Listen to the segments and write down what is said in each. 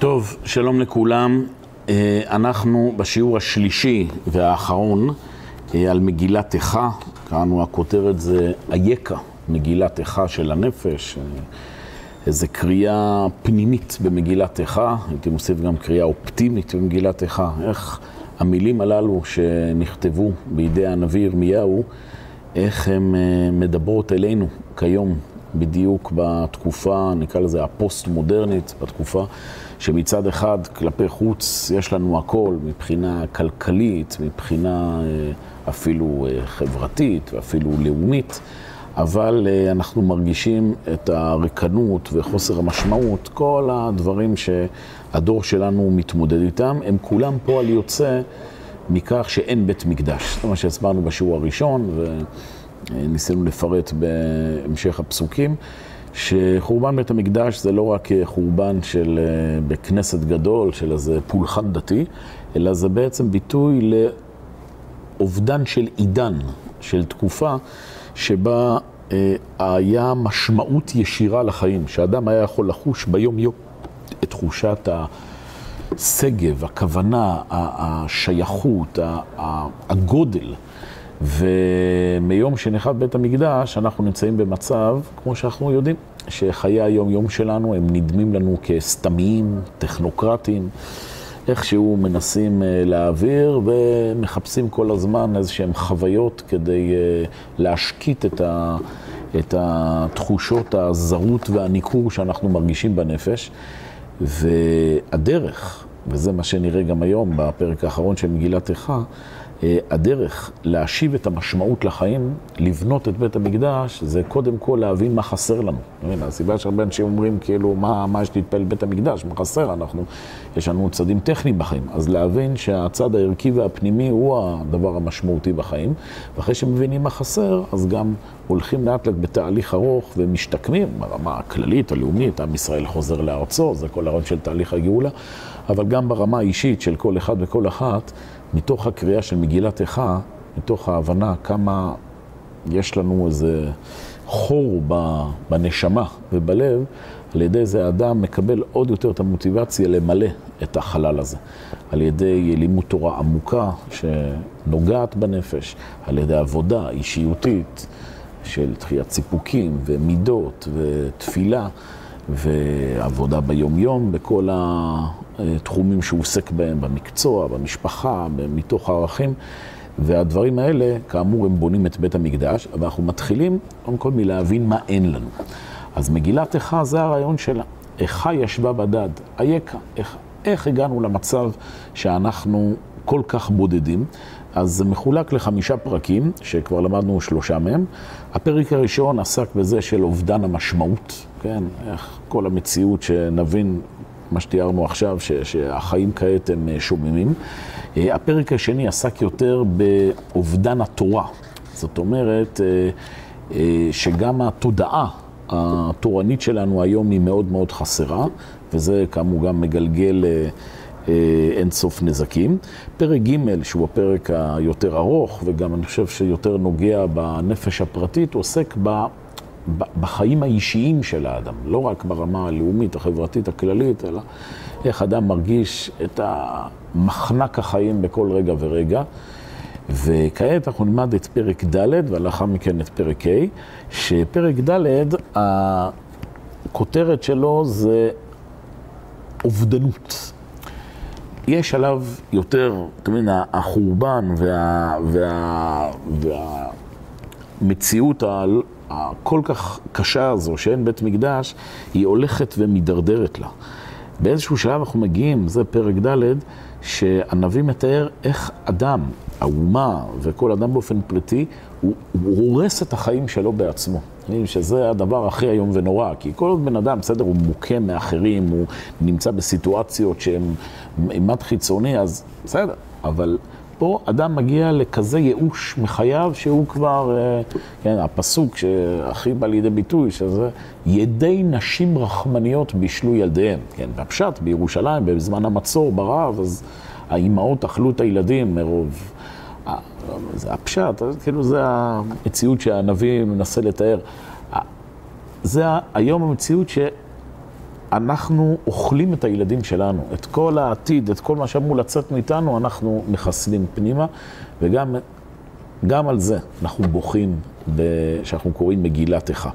טוב, שלום לכולם. אה, אנחנו בשיעור השלישי והאחרון אה, על מגילת איכה. קראנו, הכותרת זה אייכה, מגילת איכה של הנפש. אה, איזו קריאה פנימית במגילת איכה, הייתי מוסיף גם קריאה אופטימית במגילת איכה. איך המילים הללו שנכתבו בידי הנביא ירמיהו, איך הן מדברות אלינו כיום, בדיוק בתקופה, נקרא לזה הפוסט-מודרנית, בתקופה שמצד אחד כלפי חוץ יש לנו הכל מבחינה כלכלית, מבחינה אה, אפילו אה, חברתית ואפילו לאומית, אבל אה, אנחנו מרגישים את הריקנות וחוסר המשמעות, כל הדברים שהדור שלנו מתמודד איתם, הם כולם פועל יוצא מכך שאין בית מקדש. זה מה שהסברנו בשיעור הראשון וניסינו לפרט בהמשך הפסוקים. שחורבן בית המקדש זה לא רק חורבן של אה, בכנסת גדול, של איזה פולחן דתי, אלא זה בעצם ביטוי לאובדן של עידן, של תקופה שבה אה, היה משמעות ישירה לחיים, שאדם היה יכול לחוש ביום-יום את תחושת השגב, הכוונה, השייכות, הגודל. ומיום שנחת בית המקדש, אנחנו נמצאים במצב, כמו שאנחנו יודעים, שחיי היום-יום שלנו הם נדמים לנו כסתמיים, טכנוקרטיים, איכשהו מנסים אה, להעביר ומחפשים כל הזמן איזשהם חוויות כדי אה, להשקיט את, ה, את התחושות הזרות והניכור שאנחנו מרגישים בנפש. והדרך, וזה מה שנראה גם היום בפרק האחרון של מגילת איכה, הדרך להשיב את המשמעות לחיים, לבנות את בית המקדש, זה קודם כל להבין מה חסר לנו. הסיבה שהרבה אנשים אומרים, כאילו, מה, מה יש להתפעל בית המקדש, מה חסר? אנחנו, יש לנו צדים טכניים בחיים. אז להבין שהצד הערכי והפנימי הוא הדבר המשמעותי בחיים, ואחרי שמבינים מה חסר, אז גם הולכים לאט לאט בתהליך ארוך ומשתקמים ברמה הכללית, הלאומית, עם ישראל חוזר לארצו, זה כל הרעיון של תהליך הגאולה, אבל גם ברמה האישית של כל אחד וכל אחת. מתוך הקריאה של מגילת איכה, מתוך ההבנה כמה יש לנו איזה חור בנשמה ובלב, על ידי זה האדם מקבל עוד יותר את המוטיבציה למלא את החלל הזה. על ידי לימוד תורה עמוקה שנוגעת בנפש, על ידי עבודה אישיותית של תחיית סיפוקים ומידות ותפילה ועבודה ביומיום בכל התחומים שהוא עוסק בהם, במקצוע, במשפחה, מתוך הערכים. והדברים האלה, כאמור, הם בונים את בית המקדש, אבל אנחנו מתחילים, קודם כל, מלהבין מה אין לנו. אז מגילת איכה זה הרעיון שלה. איכה ישבה בדד, אייכה, איך, איך הגענו למצב שאנחנו כל כך בודדים? אז זה מחולק לחמישה פרקים, שכבר למדנו שלושה מהם. הפרק הראשון עסק בזה של אובדן המשמעות, כן? איך כל המציאות שנבין מה שתיארנו עכשיו, ש, שהחיים כעת הם אה, שוממים. אה, הפרק השני עסק יותר באובדן התורה. זאת אומרת, אה, שגם התודעה התורנית שלנו היום היא מאוד מאוד חסרה, וזה כאמור גם מגלגל אין סוף נזקים. פרק ג', שהוא הפרק היותר ארוך, וגם אני חושב שיותר נוגע בנפש הפרטית, עוסק ב... בחיים האישיים של האדם, לא רק ברמה הלאומית, החברתית, הכללית, אלא איך אדם מרגיש את מחנק החיים בכל רגע ורגע. וכעת אנחנו נלמד את פרק ד' ולאחר מכן את פרק ה', שפרק ד', הכותרת שלו זה אובדנות. יש עליו יותר, אתה מבין, החורבן וה, וה, והמציאות הכל כך קשה הזו, שאין בית מקדש, היא הולכת ומידרדרת לה. באיזשהו שלב אנחנו מגיעים, זה פרק ד', שהנביא מתאר איך אדם, האומה וכל אדם באופן פרטי, הוא, הוא הורס את החיים שלו בעצמו. שזה הדבר הכי איום ונורא, כי כל עוד בן אדם, בסדר, הוא מוכה מאחרים, הוא נמצא בסיטואציות שהן אימת חיצוני, אז בסדר, אבל פה אדם מגיע לכזה ייאוש מחייו שהוא כבר, אה, כן, הפסוק שהכי בא לידי ביטוי, שזה ידי נשים רחמניות בישלו ילדיהם. כן, והפשט בירושלים, בזמן המצור, ברעב, אז האימהות אכלו את הילדים מרוב... זה הפשט, כאילו זה המציאות שהנביא מנסה לתאר. זה היום המציאות אנחנו אוכלים את הילדים שלנו, את כל העתיד, את כל מה שאמור לצאת מאיתנו, אנחנו מחסלים פנימה, וגם גם על זה אנחנו בוכים כשאנחנו קוראים מגילת איכה.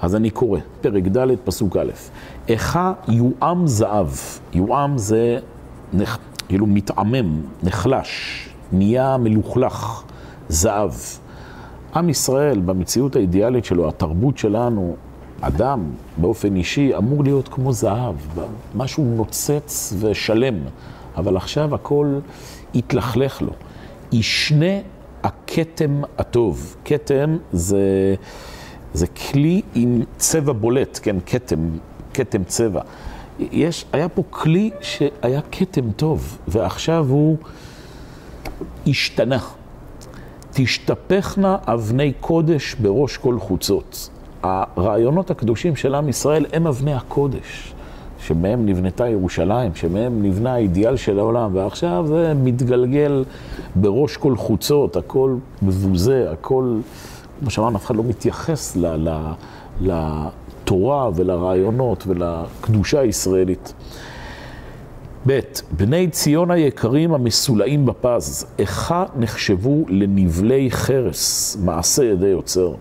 אז אני קורא, פרק ד', פסוק א', איכה יועם זהב, יועם זה נח, כאילו מתעמם, נחלש, נהיה מלוכלך, זהב. עם ישראל, במציאות האידיאלית שלו, התרבות שלנו, אדם באופן אישי אמור להיות כמו זהב, משהו נוצץ ושלם, אבל עכשיו הכל התלכלך לו. ישנה הכתם הטוב. כתם זה, זה כלי עם צבע בולט, כן, כתם, כתם צבע. יש, היה פה כלי שהיה כתם טוב, ועכשיו הוא השתנה. תשתפכנה אבני קודש בראש כל חוצות. הרעיונות הקדושים של עם ישראל הם אבני הקודש, שמהם נבנתה ירושלים, שמהם נבנה האידיאל של העולם, ועכשיו זה מתגלגל בראש כל חוצות, הכל מבוזה, הכל, כמו שאמרנו, אף אחד לא מתייחס ל, ל, לתורה ולרעיונות ולקדושה הישראלית. ב' בני ציון היקרים המסולאים בפז, איכה נחשבו לנבלי חרס, מעשה ידי יוצר.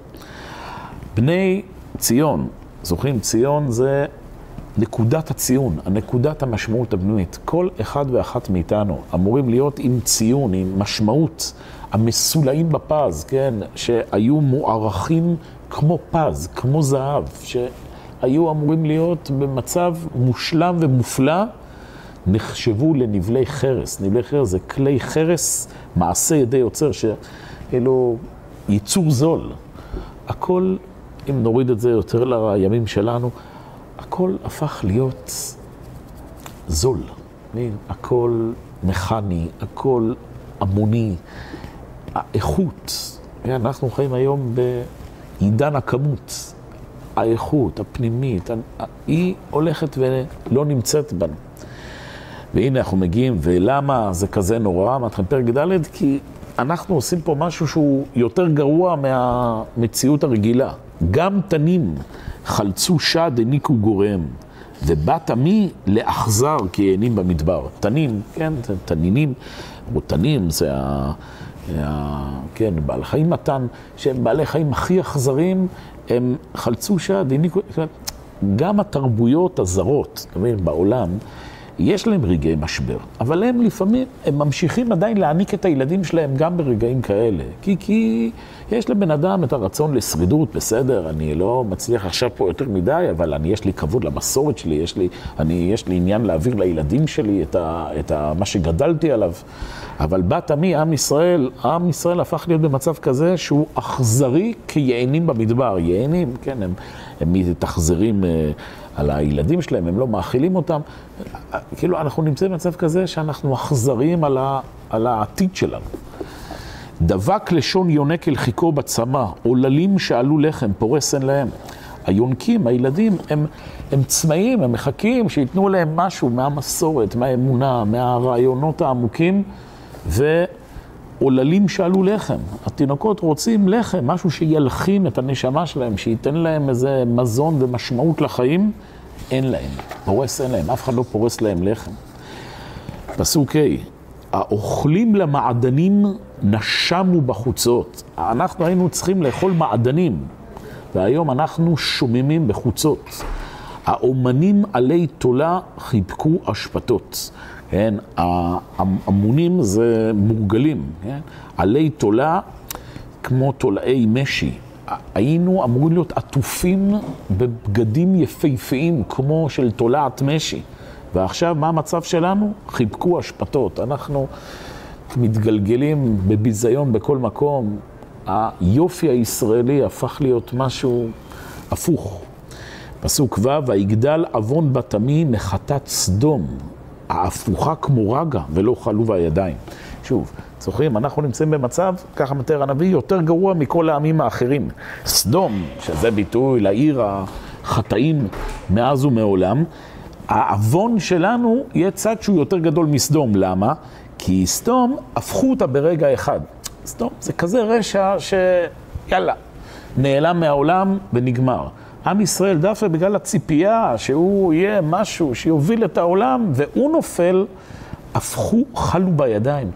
בני ציון, זוכרים, ציון זה נקודת הציון, הנקודת המשמעות הפנימית. כל אחד ואחת מאיתנו אמורים להיות עם ציון, עם משמעות, המסולאים בפז, כן, שהיו מוערכים כמו פז, כמו זהב, שהיו אמורים להיות במצב מושלם ומופלא, נחשבו לנבלי חרס. נבלי חרס זה כלי חרס, מעשה ידי יוצר, שאלו ייצור זול. הכל אם נוריד את זה יותר לימים שלנו, הכל הפך להיות זול. הכל מכני, הכל המוני, האיכות. אנחנו חיים היום בעידן הכמות. האיכות הפנימית, היא הולכת ולא נמצאת בנו. והנה אנחנו מגיעים, ולמה זה כזה נורא? מתחילים פרק ד', כי אנחנו עושים פה משהו שהוא יותר גרוע מהמציאות הרגילה. גם תנים חלצו שד הניקו גוריהם, ובת עמי לאכזר כי הענים במדבר. תנים, כן, תנינים, או תנים זה ה... ה... כן, בעל חיים מתן, שהם בעלי חיים הכי אכזרים, הם חלצו שד, הניקו... גם התרבויות הזרות, אתה מבין, בעולם, יש להם רגעי משבר, אבל הם לפעמים, הם ממשיכים עדיין להעניק את הילדים שלהם גם ברגעים כאלה. כי, כי יש לבן אדם את הרצון לשרידות, בסדר, אני לא מצליח עכשיו פה יותר מדי, אבל אני, יש לי כבוד למסורת שלי, יש לי, אני, יש לי עניין להעביר לילדים שלי את, ה, את ה, מה שגדלתי עליו. אבל בת עמי, עם ישראל, עם ישראל הפך להיות במצב כזה שהוא אכזרי כיענים במדבר. יענים, כן, הם, הם מתאכזרים אה, על הילדים שלהם, הם לא מאכילים אותם. כאילו, אנחנו נמצאים במצב כזה שאנחנו אכזריים על, ה, על העתיד שלנו. דבק לשון יונק אל חיכו בצמא, עוללים שעלו לחם, פורס אין להם. היונקים, הילדים, הם, הם צמאים, הם מחכים שייתנו להם משהו מהמסורת, מהאמונה, מהרעיונות העמוקים, ועוללים שעלו לחם. התינוקות רוצים לחם, משהו שילחים את הנשמה שלהם, שייתן להם איזה מזון ומשמעות לחיים, אין להם. פורס אין להם, אף אחד לא פורס להם לחם. פסוק ה' האוכלים למעדנים נשמו בחוצות. אנחנו היינו צריכים לאכול מעדנים, והיום אנחנו שוממים בחוצות. האומנים עלי תולה חיבקו אשפתות. כן, המונים זה מורגלים, כן? עלי תולה כמו תולעי משי. היינו אמורים להיות עטופים בבגדים יפהפיים כמו של תולעת משי. ועכשיו מה המצב שלנו? חיבקו אשפתות. אנחנו מתגלגלים בביזיון בכל מקום. היופי הישראלי הפך להיות משהו הפוך. פסוק ו', ויגדל עוון בת עמי נחתת סדום, ההפוכה כמו רגע ולא חלו הידיים. שוב, זוכרים, אנחנו נמצאים במצב, ככה מתאר הנביא, יותר גרוע מכל העמים האחרים. סדום, שזה ביטוי לעיר החטאים מאז ומעולם, העוון שלנו יהיה צד שהוא יותר גדול מסדום. למה? כי סדום, הפכו אותה ברגע אחד. סדום זה כזה רשע שיאללה, נעלם מהעולם ונגמר. עם ישראל דווקא בגלל הציפייה שהוא יהיה משהו שיוביל את העולם, והוא נופל, הפכו, חלו בידיים.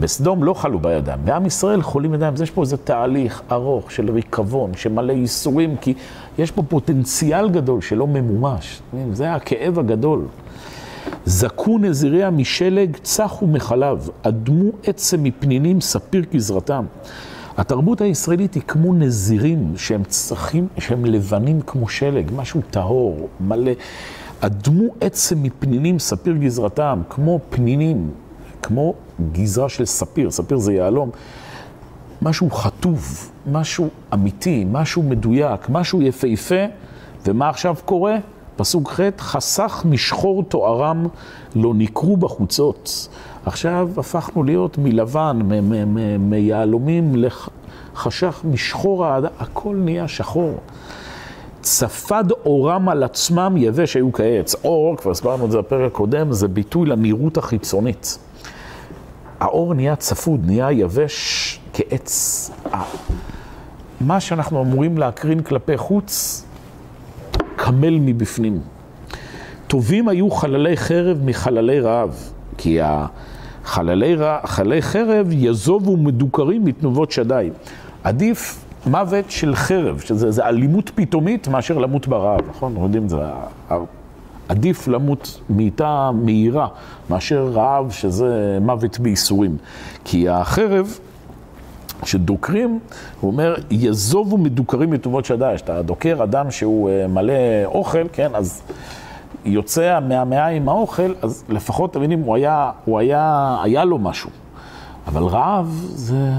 בסדום לא חלו בידיים, בעם ישראל חולים ידיים. אז יש פה איזה תהליך ארוך של ריקבון, שמלא ייסורים, כי יש פה פוטנציאל גדול שלא ממומש. זה הכאב הגדול. זקו נזיריה משלג, צחו מחלב, אדמו עצם מפנינים, ספיר כזרתם. התרבות הישראלית היא כמו נזירים שהם צחים, שהם לבנים כמו שלג, משהו טהור, מלא. אדמו עצם מפנינים, ספיר גזרתם, כמו פנינים, כמו גזרה של ספיר, ספיר זה יהלום. משהו חטוב, משהו אמיתי, משהו מדויק, משהו יפהפה, ומה עכשיו קורה? פסוק ח', חסך משחור תוארם, לא נקרו בחוצות. עכשיו הפכנו להיות מלבן, מיהלומים לחשך משחור האדם, הכל נהיה שחור. צפד אורם על עצמם יבש היו כעץ. אור, כבר הסברנו את זה בפרק הקודם, זה ביטוי לנראות החיצונית. האור נהיה צפוד, נהיה יבש כעץ. מה שאנחנו אמורים להקרין כלפי חוץ, קמל מבפנים. טובים היו חללי חרב מחללי רעב, כי החללי רע, חללי חרב יזובו מדוכרים מתנובות שדי. עדיף מוות של חרב, שזה אלימות פתאומית, מאשר למות ברעב, נכון? אנחנו יודעים זה. עדיף למות מיתה מהירה מאשר רעב, שזה מוות בייסורים. כי החרב... כשדוקרים, הוא אומר, יזובו מדוקרים מטובות שדי. כשאתה דוקר אדם שהוא אה, מלא אוכל, כן, אז יוצא מהמאה עם האוכל, אז לפחות, אתם יודעים, הוא היה, הוא היה, היה לו משהו. אבל רעב זה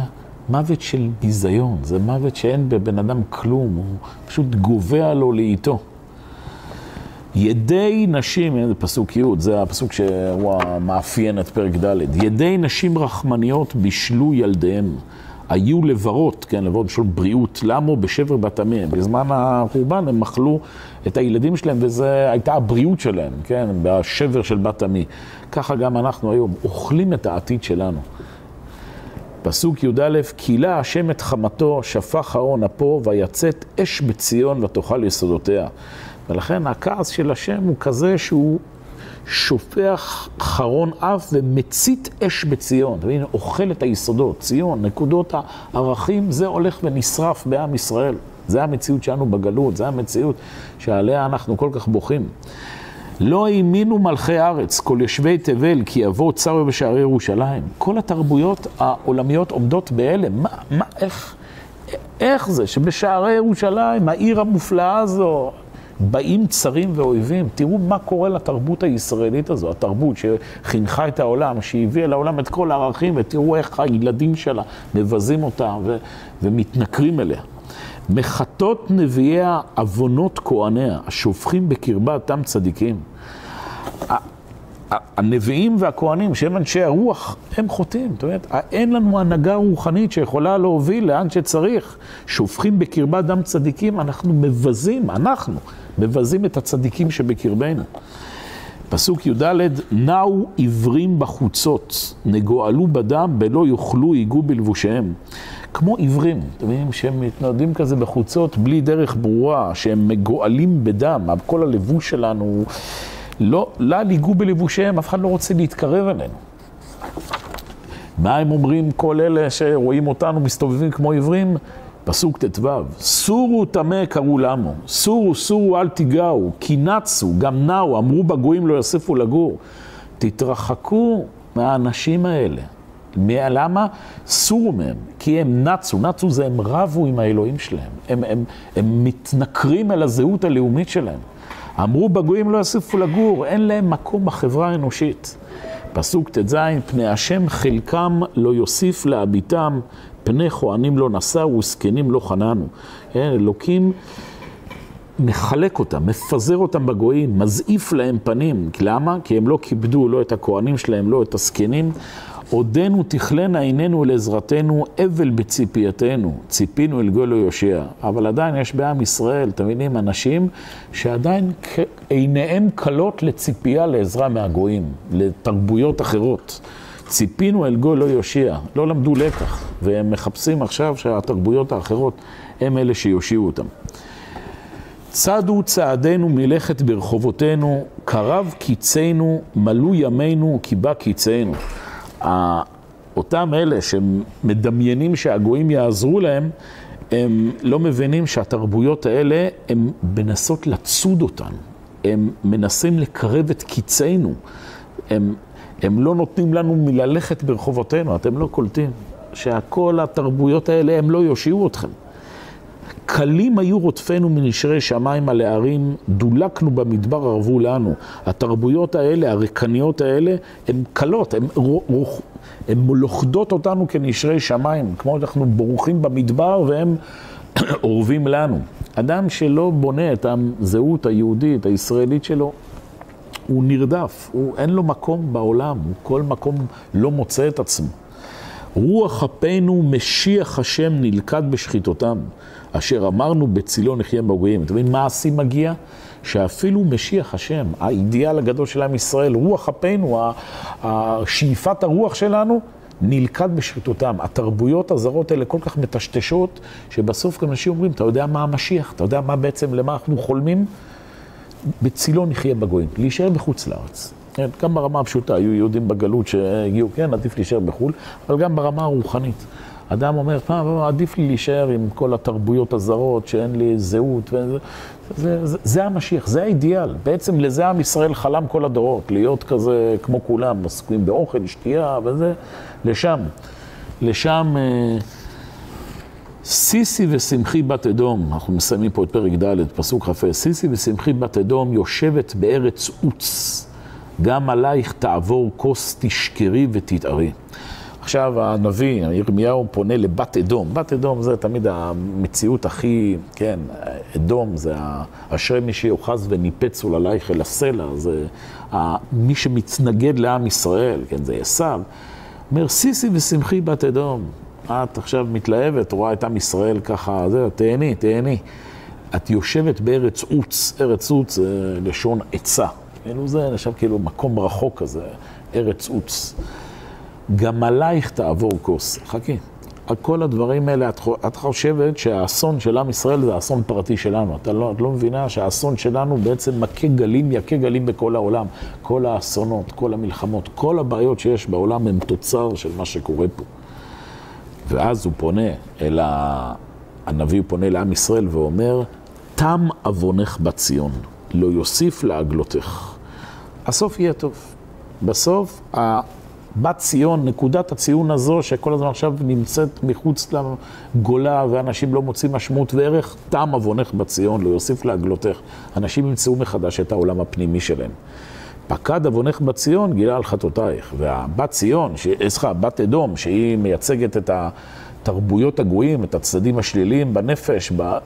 מוות של ביזיון, זה מוות שאין בבן אדם כלום, הוא פשוט גובע לו לאיתו. ידי נשים, זה פסוק י', זה הפסוק שהוא המאפיין את פרק ד', ידי נשים רחמניות בישלו ילדיהם. היו לברות, כן, לברות של בריאות, למה בשבר בת עמי? בזמן החורבן הם אכלו את הילדים שלהם, וזו הייתה הבריאות שלהם, כן, בשבר של בת עמי. ככה גם אנחנו היום אוכלים את העתיד שלנו. פסוק י"א, כילה השם את חמתו, שפך האון אפו, ויצאת אש בציון ותאכל יסודותיה. ולכן הכעס של השם הוא כזה שהוא שופך חרון אף ומצית אש בציון. והנה, אוכל את היסודות, ציון, נקודות הערכים, זה הולך ונשרף בעם ישראל. זה המציאות שלנו בגלות, זה המציאות שעליה אנחנו כל כך בוכים. לא האמינו מלכי ארץ, כל יושבי תבל, כי יבוא צר בשערי ירושלים. כל התרבויות העולמיות עומדות בהלם. מה, מה, איך, איך זה שבשערי ירושלים, העיר המופלאה הזו, באים צרים ואויבים. תראו מה קורה לתרבות הישראלית הזו, התרבות שחינכה את העולם, שהביאה לעולם את כל הערכים, ותראו איך הילדים שלה מבזים אותה ו- ומתנכרים אליה. מחטות נביאיה עוונות כהניה, השופכים בקרבה תם צדיקים. הנביאים והכהנים, שהם אנשי הרוח, הם חוטאים. זאת אומרת, אין לנו הנהגה רוחנית שיכולה להוביל לאן שצריך. שופכים בקרבה דם צדיקים, אנחנו מבזים, אנחנו מבזים את הצדיקים שבקרבנו. פסוק י"ד, נעו עיוורים בחוצות, נגועלו בדם, בלא יאכלו, ייגעו בלבושיהם. כמו עיוורים, אתם מבינים, שהם מתנהדים כזה בחוצות בלי דרך ברורה, שהם מגועלים בדם, כל הלבוש שלנו, לא, לא ייגעו בלבושיהם, אף אחד לא רוצה להתקרב אלינו. מה הם אומרים כל אלה שרואים אותנו מסתובבים כמו עיוורים? פסוק ט"ו, סורו טמא קראו למו, סורו סורו אל תיגעו, כי נצו, גם נעו, אמרו בגויים לא יוספו לגור. תתרחקו מהאנשים האלה. למה? סורו מהם, כי הם נצו, נצו זה הם רבו עם האלוהים שלהם, הם, הם, הם מתנכרים אל הזהות הלאומית שלהם. אמרו בגויים לא יוסיפו לגור, אין להם מקום בחברה האנושית. פסוק ט"ז, פני השם חלקם לא יוסיף להביטם, פני כהנים לא נשאו וזקנים לא חננו. כן, אלוקים מחלק אותם, מפזר אותם בגויים, מזעיף להם פנים. למה? כי הם לא כיבדו לא את הכהנים שלהם, לא את הזקנים. עודנו תכלנה עינינו לעזרתנו, אבל בציפייתנו, ציפינו אל גולו יושע. אבל עדיין יש בעם ישראל, אתם מבינים, אנשים שעדיין עיניהם קלות לציפייה לעזרה מהגויים, לתרבויות אחרות. ציפינו אל גוי לא יושיע, לא למדו לקח, והם מחפשים עכשיו שהתרבויות האחרות הם אלה שיושיעו אותם. צדו צעדינו מלכת ברחובותינו, קרב קיצנו, מלאו ימינו, כי בא קיצנו. אותם אלה שמדמיינים שהגויים יעזרו להם, הם לא מבינים שהתרבויות האלה, הם מנסות לצוד אותנו. הם מנסים לקרב את קיצנו. הם, הם לא נותנים לנו מללכת ברחובותינו, אתם לא קולטים שכל התרבויות האלה, הם לא יושיעו אתכם. קלים היו רודפינו מנשרי שמיים על הערים, דולקנו במדבר ערבו לנו. התרבויות האלה, הריקניות האלה, הן קלות, הן לוכדות אותנו כנשרי שמיים, כמו אנחנו בורחים במדבר והם אורבים לנו. אדם שלא בונה את הזהות היהודית, הישראלית שלו, הוא נרדף, הוא, אין לו מקום בעולם, הוא כל מקום לא מוצא את עצמו. רוח אפינו משיח השם נלכד בשחיתותם, אשר אמרנו בצילו נחיה בגויים. אתה מבין מה השיא מגיע? שאפילו משיח השם, האידיאל הגדול של עם ישראל, רוח אפינו, שאיפת הרוח שלנו, נלכד בשחיתותם. התרבויות הזרות האלה כל כך מטשטשות, שבסוף אנשים אומרים, אתה יודע מה המשיח? אתה יודע מה בעצם, למה אנחנו חולמים? בצילו נחיה בגויים, להישאר בחוץ לארץ. כן, גם ברמה הפשוטה, היו יהודים בגלות שהגיעו, כן, עדיף להישאר בחו"ל, אבל גם ברמה הרוחנית. אדם אומר, פעם, עדיף לי להישאר עם כל התרבויות הזרות, שאין לי זהות, וזה, זה, זה, זה המשיח, זה האידיאל. בעצם לזה עם ישראל חלם כל הדורות, להיות כזה כמו כולם, עסוקים באוכל, שתייה וזה, לשם. לשם... אה, סיסי ושמחי בת אדום, אנחנו מסיימים פה את פרק ד', פסוק כ"ה, סיסי ושמחי בת אדום יושבת בארץ עוץ, גם עלייך תעבור כוס תשקרי ותתארי. עכשיו הנביא, ירמיהו, פונה לבת אדום. בת אדום זה תמיד המציאות הכי, כן, אדום זה אשרי מי שיוחז וניפצו עלייך אל הסלע, זה מי שמתנגד לעם ישראל, כן, זה עשיו. אומר, סיסי ושמחי בת אדום. את עכשיו מתלהבת, רואה את עם ישראל ככה, זהו, תהני, תהני. את יושבת בארץ עוץ, ארץ עוץ זה לשון עצה. כאילו זה נחשב כאילו מקום רחוק כזה, ארץ עוץ. גם עלייך תעבור כוס. חכי. על כל הדברים האלה, את, חושבת שהאסון של עם ישראל זה אסון פרטי שלנו. את לא, את לא מבינה שהאסון שלנו בעצם מכה גלים, יכה גלים בכל העולם. כל האסונות, כל המלחמות, כל הבעיות שיש בעולם הם תוצר של מה שקורה פה. ואז הוא פונה אל ה... הנביא פונה לעם ישראל ואומר, תם עוונך בציון, לא יוסיף לעגלותך. הסוף יהיה טוב. בסוף, בת ציון, נקודת הציון הזו, שכל הזמן עכשיו נמצאת מחוץ לגולה ואנשים לא מוצאים משמעות וערך, תם עוונך בציון, לא יוסיף לעגלותך. אנשים ימצאו מחדש את העולם הפנימי שלהם. פקד עוונך בציון, גילה על חטאותייך. והבת ציון, סליחה, בת אדום, שהיא מייצגת את התרבויות הגויים, את הצדדים השליליים בנפש, בה,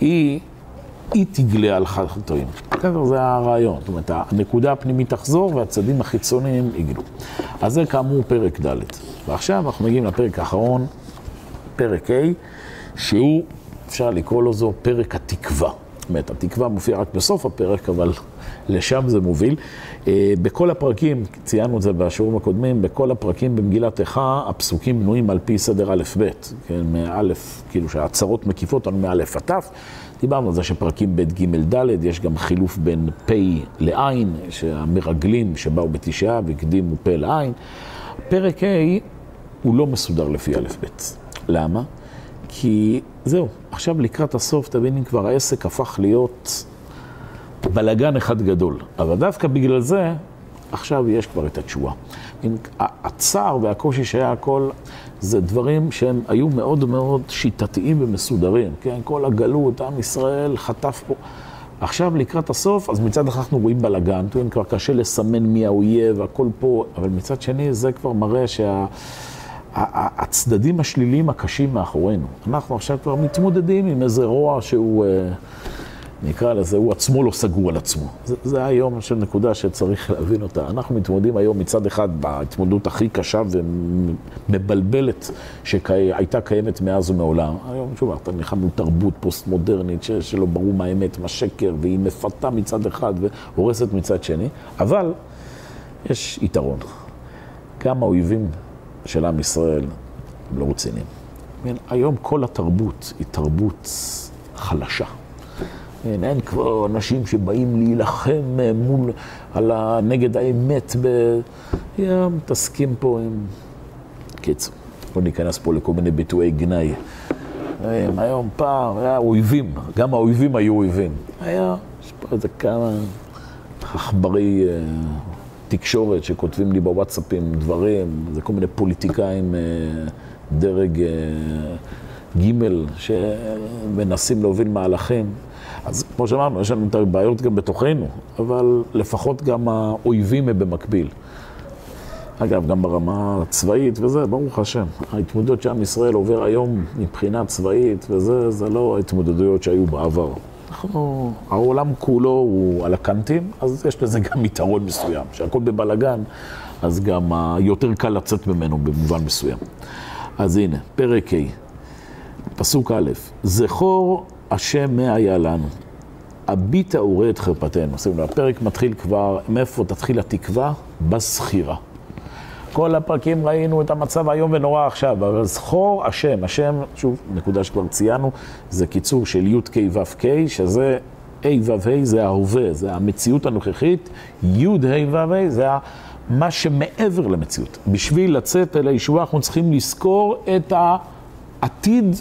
היא, היא תגלה על חטאים. בסדר, זה הרעיון. זאת אומרת, הנקודה הפנימית תחזור והצדדים החיצוניים יגלו. אז זה כאמור פרק ד'. ועכשיו אנחנו מגיעים לפרק האחרון, פרק ה', שהוא, אפשר לקרוא לו זו פרק התקווה. זאת אומרת, התקווה מופיעה רק בסוף הפרק, אבל לשם זה מוביל. אה, בכל הפרקים, ציינו את זה בשיעורים הקודמים, בכל הפרקים במגילת איכה, הפסוקים בנויים על פי סדר א'-ב', כן, מא', כאילו שההצהרות מקיפות לנו מא' עד ת'. דיברנו על זה שפרקים ב', ג', ד', יש גם חילוף בין פ' לע', שהמרגלים שבאו בתשעה והקדימו פ' לע'. פרק ה' הוא לא מסודר לפי א', ב'. למה? כי זהו, עכשיו לקראת הסוף, תביני, כבר העסק הפך להיות בלגן אחד גדול. אבל דווקא בגלל זה, עכשיו יש כבר את התשובה. הצער והקושי שהיה הכל, זה דברים שהם היו מאוד מאוד שיטתיים ומסודרים. כן, כל הגלות, עם ישראל חטף פה. עכשיו לקראת הסוף, אז מצד אחד אנחנו רואים בלאגן, כבר קשה לסמן מי האויב, הכל פה, אבל מצד שני זה כבר מראה שה... הצדדים השליליים הקשים מאחורינו. אנחנו עכשיו כבר מתמודדים עם איזה רוע שהוא, אה, נקרא לזה, הוא עצמו לא סגור על עצמו. זה, זה היום של נקודה שצריך להבין אותה. אנחנו מתמודדים היום מצד אחד בהתמודדות הכי קשה ומבלבלת שהייתה קיימת מאז ומעולם. היום, שוב, אתה נלחם עם תרבות פוסט-מודרנית שלא ברור מה האמת, מה שקר, והיא מפתה מצד אחד והורסת מצד שני, אבל יש יתרון. גם האויבים של עם ישראל הם לא רציניים. היום כל התרבות היא תרבות חלשה. אין, אין כבר אנשים שבאים להילחם מול, על ה, נגד האמת, ב... יא, מתעסקים פה עם... קיצור, לא ניכנס פה לכל מיני ביטויי גנאי. היום פעם היה אויבים, גם האויבים היו אויבים. היה, יש פה איזה כמה עכברי אה, תקשורת שכותבים לי בוואטסאפים דברים, זה כל מיני פוליטיקאים, אה, דרג אה, ג' שמנסים להוביל מהלכים. אז כמו שאמרנו, יש לנו את הבעיות גם בתוכנו, אבל לפחות גם האויבים הם במקביל. אגב, גם ברמה הצבאית וזה, ברוך השם. ההתמודדות שעם ישראל עובר היום מבחינה צבאית וזה, זה לא ההתמודדויות שהיו בעבר. אנחנו, העולם כולו הוא על הקנטים, אז יש לזה גם יתרון מסוים. כשהכול בבלגן, אז גם יותר קל לצאת ממנו במובן מסוים. אז הנה, פרק ה', פסוק א', זכור השם מה היה לנו, הביטה וראה את חרפתנו. שימו לב, הפרק מתחיל כבר, מאיפה תתחיל התקווה? בסחירה. כל הפרקים ראינו את המצב האיום ונורא עכשיו, אבל זכור השם, השם, שוב, נקודה שכבר ציינו, זה קיצור של י"ק ו"ק, שזה ה' ו"ה זה ההווה, זה המציאות הנוכחית, י"ה ו"ה זה מה שמעבר למציאות. בשביל לצאת אל הישועה אנחנו צריכים לזכור את העתיד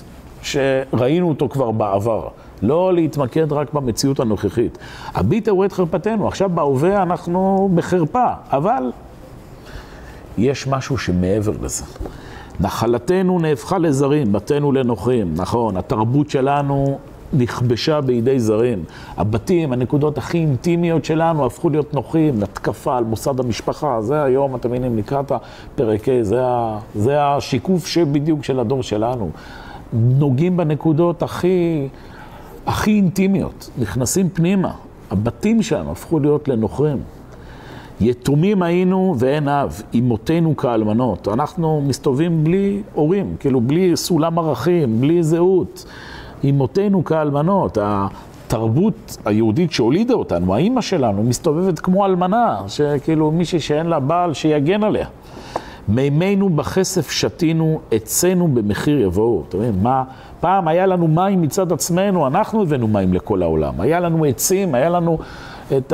שראינו אותו כבר בעבר. לא להתמקד רק במציאות הנוכחית. הביט הוא את חרפתנו, עכשיו בהווה אנחנו בחרפה, אבל יש משהו שמעבר לזה. נחלתנו נהפכה לזרים, בתינו לנוכרים, נכון, התרבות שלנו נכבשה בידי זרים. הבתים, הנקודות הכי אינטימיות שלנו הפכו להיות נוחים, התקפה על מוסד המשפחה, זה היום, אתם מבינים, לקראת הפרק זה, זה השיקוף שבדיוק של הדור שלנו. נוגעים בנקודות הכי, הכי אינטימיות, נכנסים פנימה. הבתים שלנו הפכו להיות לנוכרים. יתומים היינו ואין אב, אמותינו כאלמנות. אנחנו מסתובבים בלי הורים, כאילו בלי סולם ערכים, בלי זהות. אמותינו כאלמנות. התרבות היהודית שהולידה אותנו, האימא שלנו, מסתובבת כמו אלמנה, שכאילו מישהי שאין לה בעל שיגן עליה. מימינו בכסף שתינו, אצנו במחיר יבואו. אתה מבין, מה, פעם היה לנו מים מצד עצמנו, אנחנו הבאנו מים לכל העולם. היה לנו עצים, היה לנו את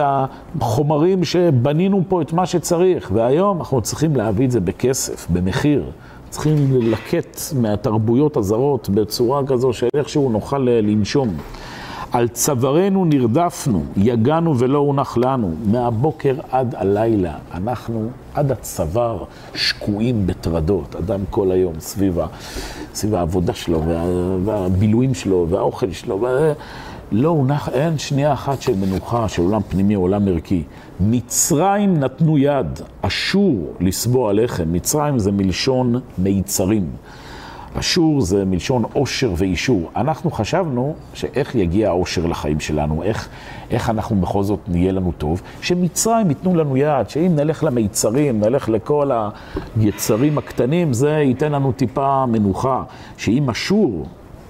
החומרים שבנינו פה את מה שצריך, והיום אנחנו צריכים להביא את זה בכסף, במחיר. צריכים ללקט מהתרבויות הזרות בצורה כזו שאיכשהו נוכל לנשום. על צווארנו נרדפנו, יגענו ולא הונח לנו, מהבוקר עד הלילה, אנחנו עד הצוואר שקועים בטרדות, אדם כל היום סביב, ה, סביב העבודה שלו וה, והבילויים שלו והאוכל שלו. וה... לא הונח, אין שנייה אחת של מנוחה, של עולם פנימי, עולם ערכי. מצרים נתנו יד, אשור לסבוע לחם. מצרים זה מלשון מיצרים. אשור זה מלשון עושר ואישור. אנחנו חשבנו שאיך יגיע העושר לחיים שלנו, איך, איך אנחנו בכל זאת נהיה לנו טוב, שמצרים ייתנו לנו יד, שאם נלך למיצרים, נלך לכל היצרים הקטנים, זה ייתן לנו טיפה מנוחה. שאם אשור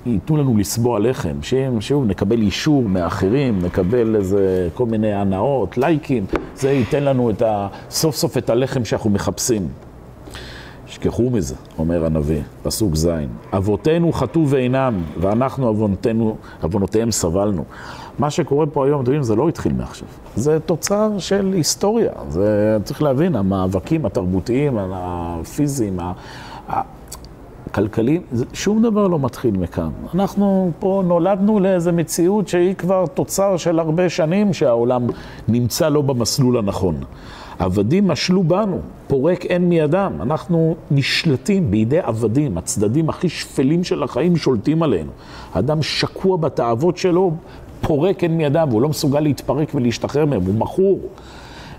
ייתנו לנו לסבוע לחם, שאם שוב נקבל אישור מאחרים, נקבל איזה כל מיני הנאות, לייקים, זה ייתן לנו ה, סוף סוף את הלחם שאנחנו מחפשים. שכחו מזה, אומר הנביא, פסוק ז', אבותינו חטאו ואינם, ואנחנו עוונותינו, עוונותיהם סבלנו. מה שקורה פה היום, אתם יודעים, זה לא התחיל מעכשיו. זה תוצר של היסטוריה. זה, צריך להבין, המאבקים התרבותיים, הפיזיים, הכלכליים, שום דבר לא מתחיל מכאן. אנחנו פה נולדנו לאיזו מציאות שהיא כבר תוצר של הרבה שנים שהעולם נמצא לא במסלול הנכון. עבדים משלו בנו, פורק אין מידם. אנחנו נשלטים בידי עבדים, הצדדים הכי שפלים של החיים שולטים עלינו. האדם שקוע בתאוות שלו, פורק אין מידם, והוא לא מסוגל להתפרק ולהשתחרר מהם, הוא מכור.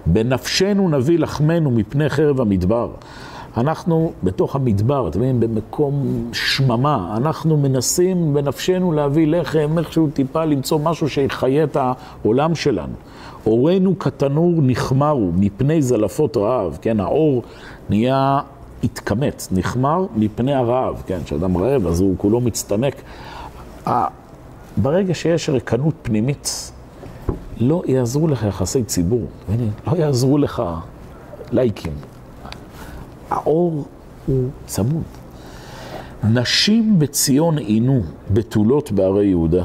בנפשנו נביא לחמנו מפני חרב המדבר. אנחנו בתוך המדבר, אתם מבינים, במקום שממה, אנחנו מנסים בנפשנו להביא לחם, איכשהו טיפה למצוא משהו שיחיה את העולם שלנו. אורנו כתנור נחמרו מפני זלפות רעב, כן, האור נהיה, התכמת, נחמר מפני הרעב, כן, כשאדם רעב אז הוא כולו מצטמק. ברגע שיש ריקנות פנימית, לא יעזרו לך יחסי ציבור, לא יעזרו לך לייקים, האור הוא צמוד. נשים בציון עינו, בתולות בערי יהודה.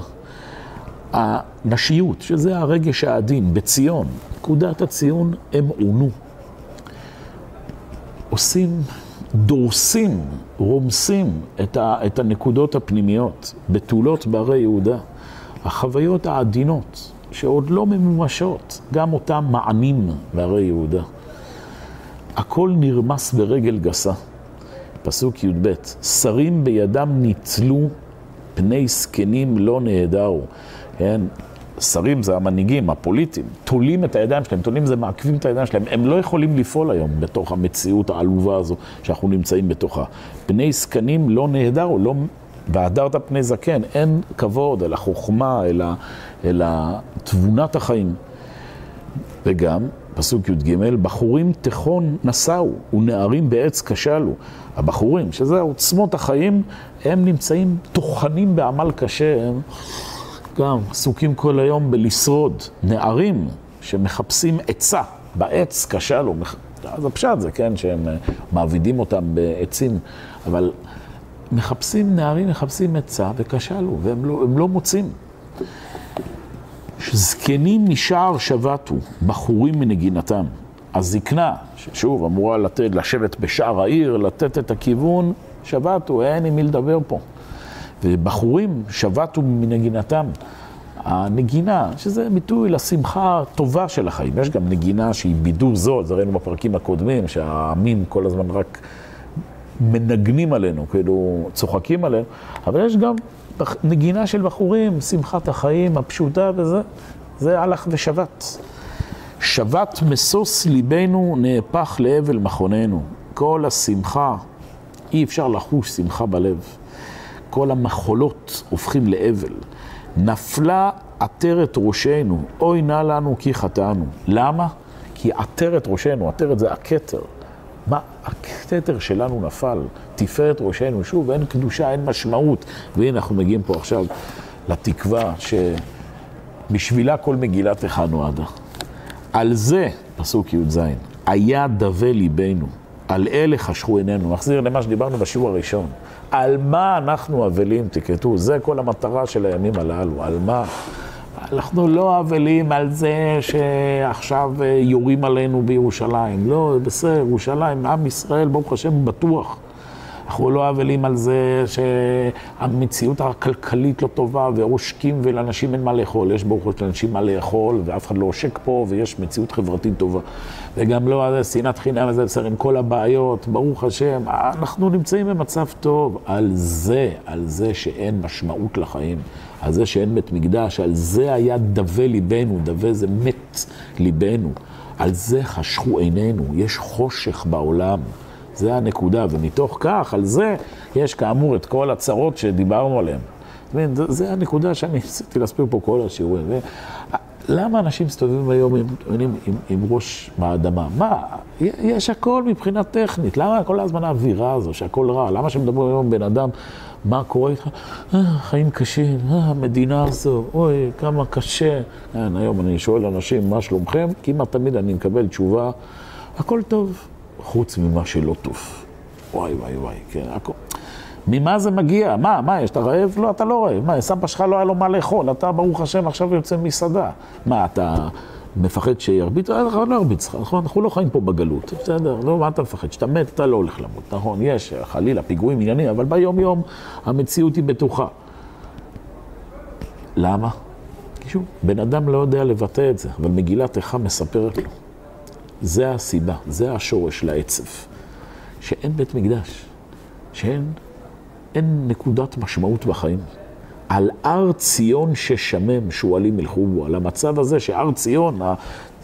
הנשיות, שזה הרגש העדין, בציון, נקודת הציון, הם עונו. עושים, דורסים, רומסים את, ה, את הנקודות הפנימיות, בתולות בערי יהודה. החוויות העדינות, שעוד לא ממומשות, גם אותם מענים בערי יהודה. הכל נרמס ברגל גסה. פסוק י"ב, שרים בידם ניצלו, פני זקנים לא נהדרו. כן? שרים זה המנהיגים, הפוליטיים, תולים את הידיים שלהם, תולים זה מעכבים את הידיים שלהם, הם לא יכולים לפעול היום בתוך המציאות העלובה הזו שאנחנו נמצאים בתוכה. פני זקנים לא נהדרו, לא... והדרת פני זקן, אין כבוד אל החוכמה, אל תבונת החיים. וגם, פסוק י"ג, בחורים תיכון נשאו ונערים בעץ כשלו. הבחורים, שזה עוצמות החיים, הם נמצאים טוחנים בעמל קשה, הם גם עסוקים כל היום בלשרוד. נערים שמחפשים עצה בעץ כשלו. אז הפשט זה, כן, שהם מעבידים אותם בעצים, אבל מחפשים, נערים מחפשים עצה וכשלו, והם לא, לא מוצאים. זקנים משער שבתו, בחורים מנגינתם. הזקנה, ששוב אמורה לתת, לשבת בשער העיר, לתת את הכיוון, שבתו, אין עם מי לדבר פה. ובחורים שבתו מנגינתם. הנגינה, שזה ביטוי לשמחה הטובה של החיים. יש גם נגינה שהיא בידור זול, זה ראינו בפרקים הקודמים, שהעמים כל הזמן רק מנגנים עלינו, כאילו צוחקים עלינו, אבל יש גם נגינה של בחורים, שמחת החיים הפשוטה וזה, זה הלך ושבת. שבת משוש ליבנו נהפך לאבל מכוננו. כל השמחה, אי אפשר לחוש שמחה בלב. כל המחולות הופכים לאבל. נפלה עטרת ראשנו, אוי נא לנו כי חטאנו. למה? כי עטרת ראשנו, עטרת זה הכתר. מה, הכתר שלנו נפל, תפארת ראשנו, שוב, אין קדושה, אין משמעות. והנה אנחנו מגיעים פה עכשיו לתקווה שבשבילה כל מגילת איכה נועדה. על זה, פסוק י"ז, היה דווה ליבנו, על אלה חשכו עינינו. נחזיר למה שדיברנו בשיעור הראשון. על מה אנחנו אבלים, תקראו, זה כל המטרה של הימים הללו, על מה? אנחנו לא אבלים על זה שעכשיו אה, יורים עלינו בירושלים. לא, בסדר, ירושלים, עם ישראל, ברוך השם, בטוח. אנחנו לא אבלים על זה שהמציאות הכלכלית לא טובה ועושקים ולאנשים אין מה לאכול. יש ברוך השם לאנשים מה לאכול ואף אחד לא עושק פה ויש מציאות חברתית טובה. וגם לא שנאת חינם וזה בסדר עם כל הבעיות, ברוך השם, אנחנו נמצאים במצב טוב. על זה, על זה שאין משמעות לחיים, על זה שאין בית מקדש, על זה היה דווה ליבנו, דווה זה מת ליבנו. על זה חשכו עינינו, יש חושך בעולם. זה הנקודה, ומתוך כך, על זה, יש כאמור את כל הצרות שדיברנו עליהן. זה הנקודה שאני ניסיתי להסביר פה כל השיעורים. למה אנשים מסתובבים היום עם, עם, עם, עם ראש באדמה? מה, יש הכל מבחינה טכנית. למה כל הזמן האווירה הזו, שהכל רע? למה שמדברים היום עם בן אדם, מה קורה איתך? אה, חיים קשים, אה, המדינה הזו, אוי, כמה קשה. כן, היום אני שואל אנשים, מה שלומכם? כמעט תמיד אני מקבל תשובה, הכל טוב. חוץ ממה שלא טוב. וואי, וואי, וואי, כן, הכל. ממה זה מגיע? מה, מה, יש, אתה רעב? לא, אתה לא רעב. מה, סבא שלך לא היה לו מה לאכול, אתה, ברוך השם, עכשיו יוצא מסעדה. מה, אתה מפחד שירביץ? אה, לא ירביץ לך, נכון? אנחנו לא חיים פה בגלות, בסדר? לא, מה אתה מפחד? כשאתה מת, אתה לא הולך למות, נכון? יש, חלילה, פיגועים עניינים, אבל ביום-יום המציאות היא בטוחה. למה? כי שוב, בן אדם לא יודע לבטא את זה, אבל מגילת איכה מספרת לו. זה הסיבה, זה השורש לעצב. שאין בית מקדש, שאין אין נקודת משמעות בחיים. על הר ציון ששמם שועלים ילכו בו, על המצב הזה שהר ציון,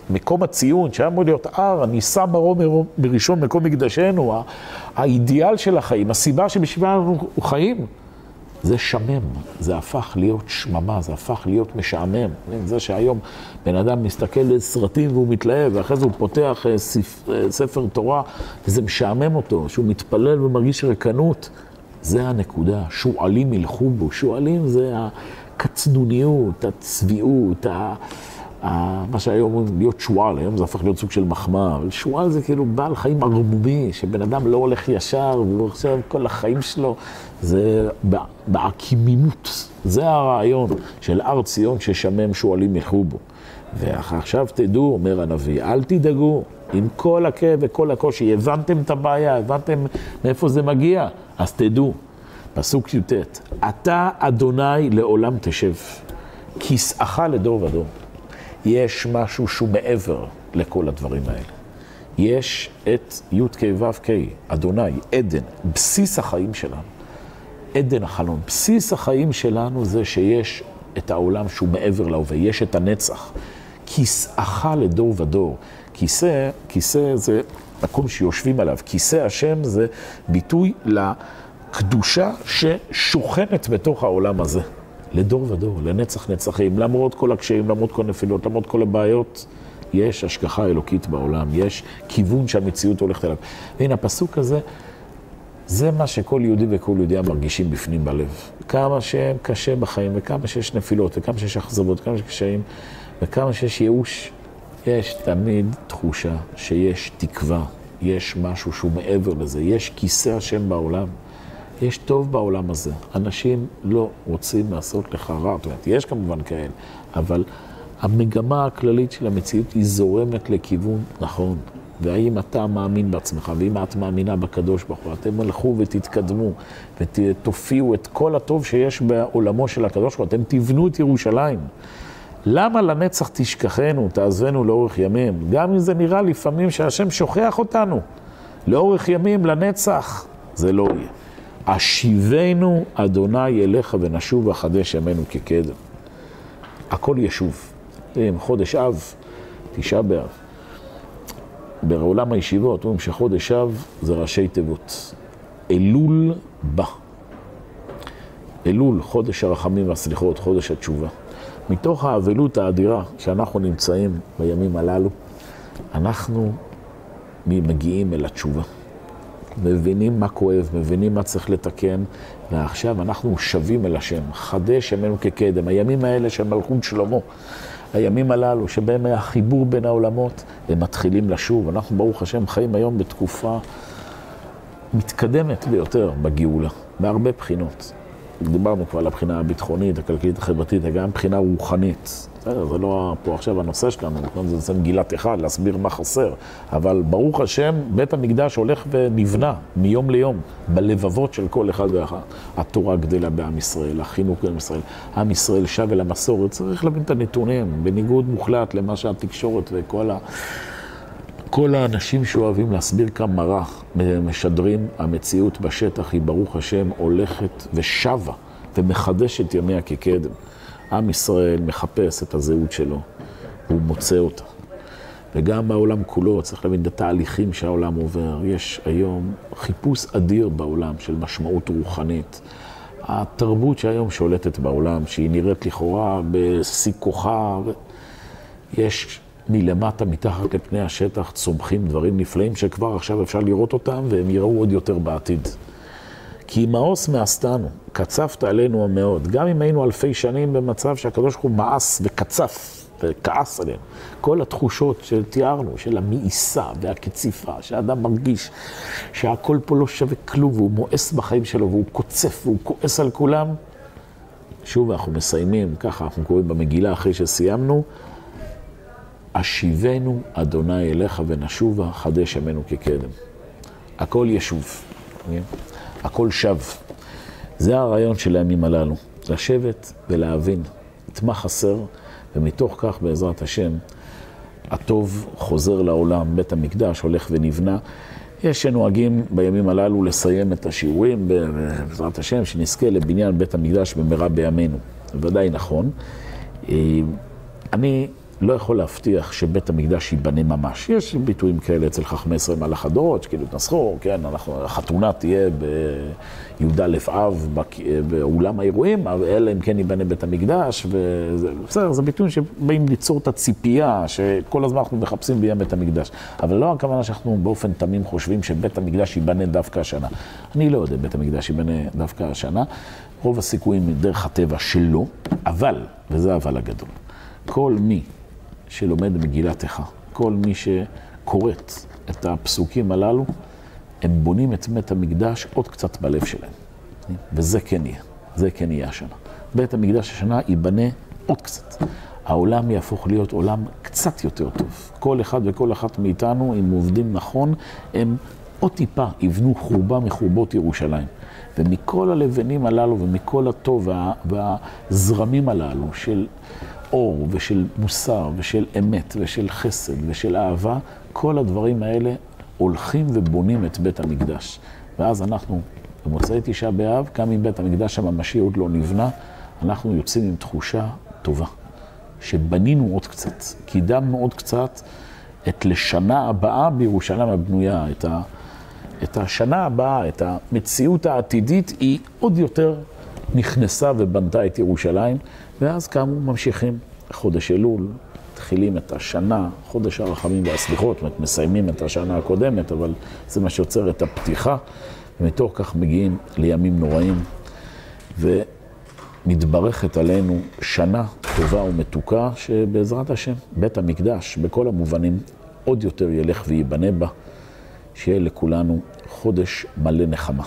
מקום הציון, שהיה אמור להיות הר, הנישא מרום בראשון מקום מקדשנו, האידיאל של החיים, הסיבה שבשבילה אנחנו חיים. זה שמם, זה הפך להיות שממה, זה הפך להיות משעמם. זה שהיום בן אדם מסתכל בסרטים והוא מתלהב, ואחרי זה הוא פותח אה, אה, ספר תורה, וזה משעמם אותו, שהוא מתפלל ומרגיש ריקנות. זה הנקודה, שועלים ילכו בו. שועלים זה הקצנוניות, הצביעות, מה שהיום אומרים להיות שועל, היום זה הפך להיות סוג של מחמאה, אבל שועל זה כאילו בעל חיים ערמומי, שבן אדם לא הולך ישר, והוא עכשיו כל החיים שלו, זה בעקימימות. זה הרעיון של הר ציון ששמם שועלים ילכו בו. ועכשיו תדעו, אומר הנביא, אל תדאגו, עם כל הכאב וכל הקושי, הבנתם את הבעיה, הבנתם מאיפה זה מגיע, אז תדעו. פסוק י"ט, אתה אדוני לעולם תשב, כיסאך לדור ודור. יש משהו שהוא מעבר לכל הדברים האלה. יש את י"ק ו"ק, אדוני, עדן, בסיס החיים שלנו. עדן החלון. בסיס החיים שלנו זה שיש את העולם שהוא מעבר להווה, יש את הנצח. כיסאך לדור ודור. כיסא, כיסא זה מקום שיושבים עליו. כיסא השם זה ביטוי לקדושה ששוכנת בתוך העולם הזה. לדור ודור, לנצח נצחים, למרות כל הקשיים, למרות כל הנפילות, למרות כל הבעיות, יש השגחה אלוקית בעולם, יש כיוון שהמציאות הולכת אליו. והנה, הפסוק הזה, זה מה שכל יהודי וכל יהודייה מרגישים בפנים בלב. כמה שהם קשה בחיים, וכמה שיש נפילות, וכמה שיש אכזבות, וכמה שיש קשיים, וכמה שיש ייאוש, יש תמיד תחושה שיש תקווה, יש משהו שהוא מעבר לזה, יש כיסא השם בעולם. יש טוב בעולם הזה. אנשים לא רוצים לעשות לך רע. זאת אומרת, יש כמובן כאלה, אבל המגמה הכללית של המציאות היא זורמת לכיוון נכון. והאם אתה מאמין בעצמך, ואם את מאמינה בקדוש ברוך הוא, אתם הלכו ותתקדמו ותופיעו את כל הטוב שיש בעולמו של הקדוש ברוך הוא, אתם תבנו את ירושלים. למה לנצח תשכחנו, תעזבנו לאורך ימים? גם אם זה נראה לפעמים שהשם שוכח אותנו. לאורך ימים, לנצח, זה לא יהיה. אשיבנו אדוני אליך ונשוב וחדש ימינו כקדם. הכל ישוב. חודש אב, תשעה באב. בעולם הישיבות אומרים שחודש אב זה ראשי תיבות. אלול בא. אלול, חודש הרחמים והסליחות, חודש התשובה. מתוך האבלות האדירה שאנחנו נמצאים בימים הללו, אנחנו מגיעים אל התשובה. מבינים מה כואב, מבינים מה צריך לתקן, ועכשיו אנחנו שבים אל השם. חדש ימינו כקדם. הימים האלה של מלכות שלמה, הימים הללו שבהם היה חיבור בין העולמות, הם מתחילים לשוב. אנחנו, ברוך השם, חיים היום בתקופה מתקדמת ביותר בגאולה, בהרבה בחינות. דיברנו כבר על הבחינה הביטחונית, הכלכלית, החברתית, וגם מבחינה רוחנית. זה לא פה עכשיו הנושא שלנו, זה נושא מגילת אחד, להסביר מה חסר. אבל ברוך השם, בית המקדש הולך ונבנה מיום ליום, בלבבות של כל אחד ואחד. התורה גדלה בעם ישראל, החינוך בעם ישראל, עם ישראל שב אל המסורת, צריך להבין את הנתונים, בניגוד מוחלט למה שהתקשורת וכל ה... כל האנשים שאוהבים להסביר כמה רע, משדרים, המציאות בשטח היא, ברוך השם, הולכת ושבה ומחדשת ימיה כקדם. עם ישראל מחפש את הזהות שלו, והוא מוצא אותה. וגם בעולם כולו, צריך להבין את התהליכים שהעולם עובר. יש היום חיפוש אדיר בעולם של משמעות רוחנית. התרבות שהיום שולטת בעולם, שהיא נראית לכאורה בשיא כוחה, יש מלמטה, מתחת לפני השטח, צומחים דברים נפלאים שכבר עכשיו אפשר לראות אותם, והם יראו עוד יותר בעתיד. כי מאוס מאסתנו, קצפת עלינו המאוד. גם אם היינו אלפי שנים במצב שהקדוש ברוך הוא מאס וקצף וכעס עלינו. כל התחושות שתיארנו, של המאיסה והקציפה, שהאדם מרגיש שהכל פה לא שווה כלום, והוא מואס בחיים שלו, והוא קוצף והוא כועס על כולם. שוב, אנחנו מסיימים, ככה אנחנו קוראים במגילה אחרי שסיימנו, אשיבנו אדוני אליך ונשובה, חדש ימינו כקדם. הכל ישוב. הכל שב. זה הרעיון של הימים הללו, לשבת ולהבין את מה חסר, ומתוך כך, בעזרת השם, הטוב חוזר לעולם, בית המקדש הולך ונבנה. יש שנוהגים בימים הללו לסיים את השיעורים, בעזרת השם, שנזכה לבניין בית המקדש במהרה בימינו. ודאי נכון. אה, אני לא יכול להבטיח שבית המקדש ייבנה ממש. יש ביטויים כאלה אצל חכמי ישראל מלאך הדורות, שכאילו תנסחו, כן, אנחנו, החתונה תהיה בי"א אב באולם האירועים, אלא אם כן ייבנה בית המקדש, ובסדר, זה ביטויים שבאים ליצור את הציפייה שכל הזמן אנחנו מחפשים בעניין בית המקדש. אבל לא הכוונה שאנחנו באופן תמים חושבים שבית המקדש ייבנה דווקא השנה. אני לא יודע בית המקדש ייבנה דווקא השנה, רוב הסיכויים דרך הטבע שלא, אבל, וזה אבל הגדול, כל מי שלומד מגילת איכה. כל מי שקוראת את הפסוקים הללו, הם בונים את בית המקדש עוד קצת בלב שלהם. וזה כן יהיה, זה כן יהיה השנה. בית המקדש השנה ייבנה עוד קצת. העולם יהפוך להיות עולם קצת יותר טוב. כל אחד וכל אחת מאיתנו, אם עובדים נכון, הם עוד טיפה יבנו חורבה מחורבות ירושלים. ומכל הלבנים הללו ומכל הטוב וה, והזרמים הללו של אור ושל מוסר ושל אמת ושל חסד ושל אהבה, כל הדברים האלה הולכים ובונים את בית המקדש. ואז אנחנו, במוצאי תשעה באב, גם אם בית המקדש הממשי עוד לא נבנה, אנחנו יוצאים עם תחושה טובה, שבנינו עוד קצת, קידמנו עוד קצת את לשנה הבאה בירושלים הבנויה, את, ה, את השנה הבאה, את המציאות העתידית, היא עוד יותר נכנסה ובנתה את ירושלים, ואז כאמור ממשיכים חודש אלול, מתחילים את השנה, חודש הרחמים והסליחות, זאת אומרת, מסיימים את השנה הקודמת, אבל זה מה שיוצר את הפתיחה, ומתוך כך מגיעים לימים נוראים, ומתברכת עלינו שנה טובה ומתוקה, שבעזרת השם, בית המקדש, בכל המובנים, עוד יותר ילך וייבנה בה, שיהיה לכולנו חודש מלא נחמה.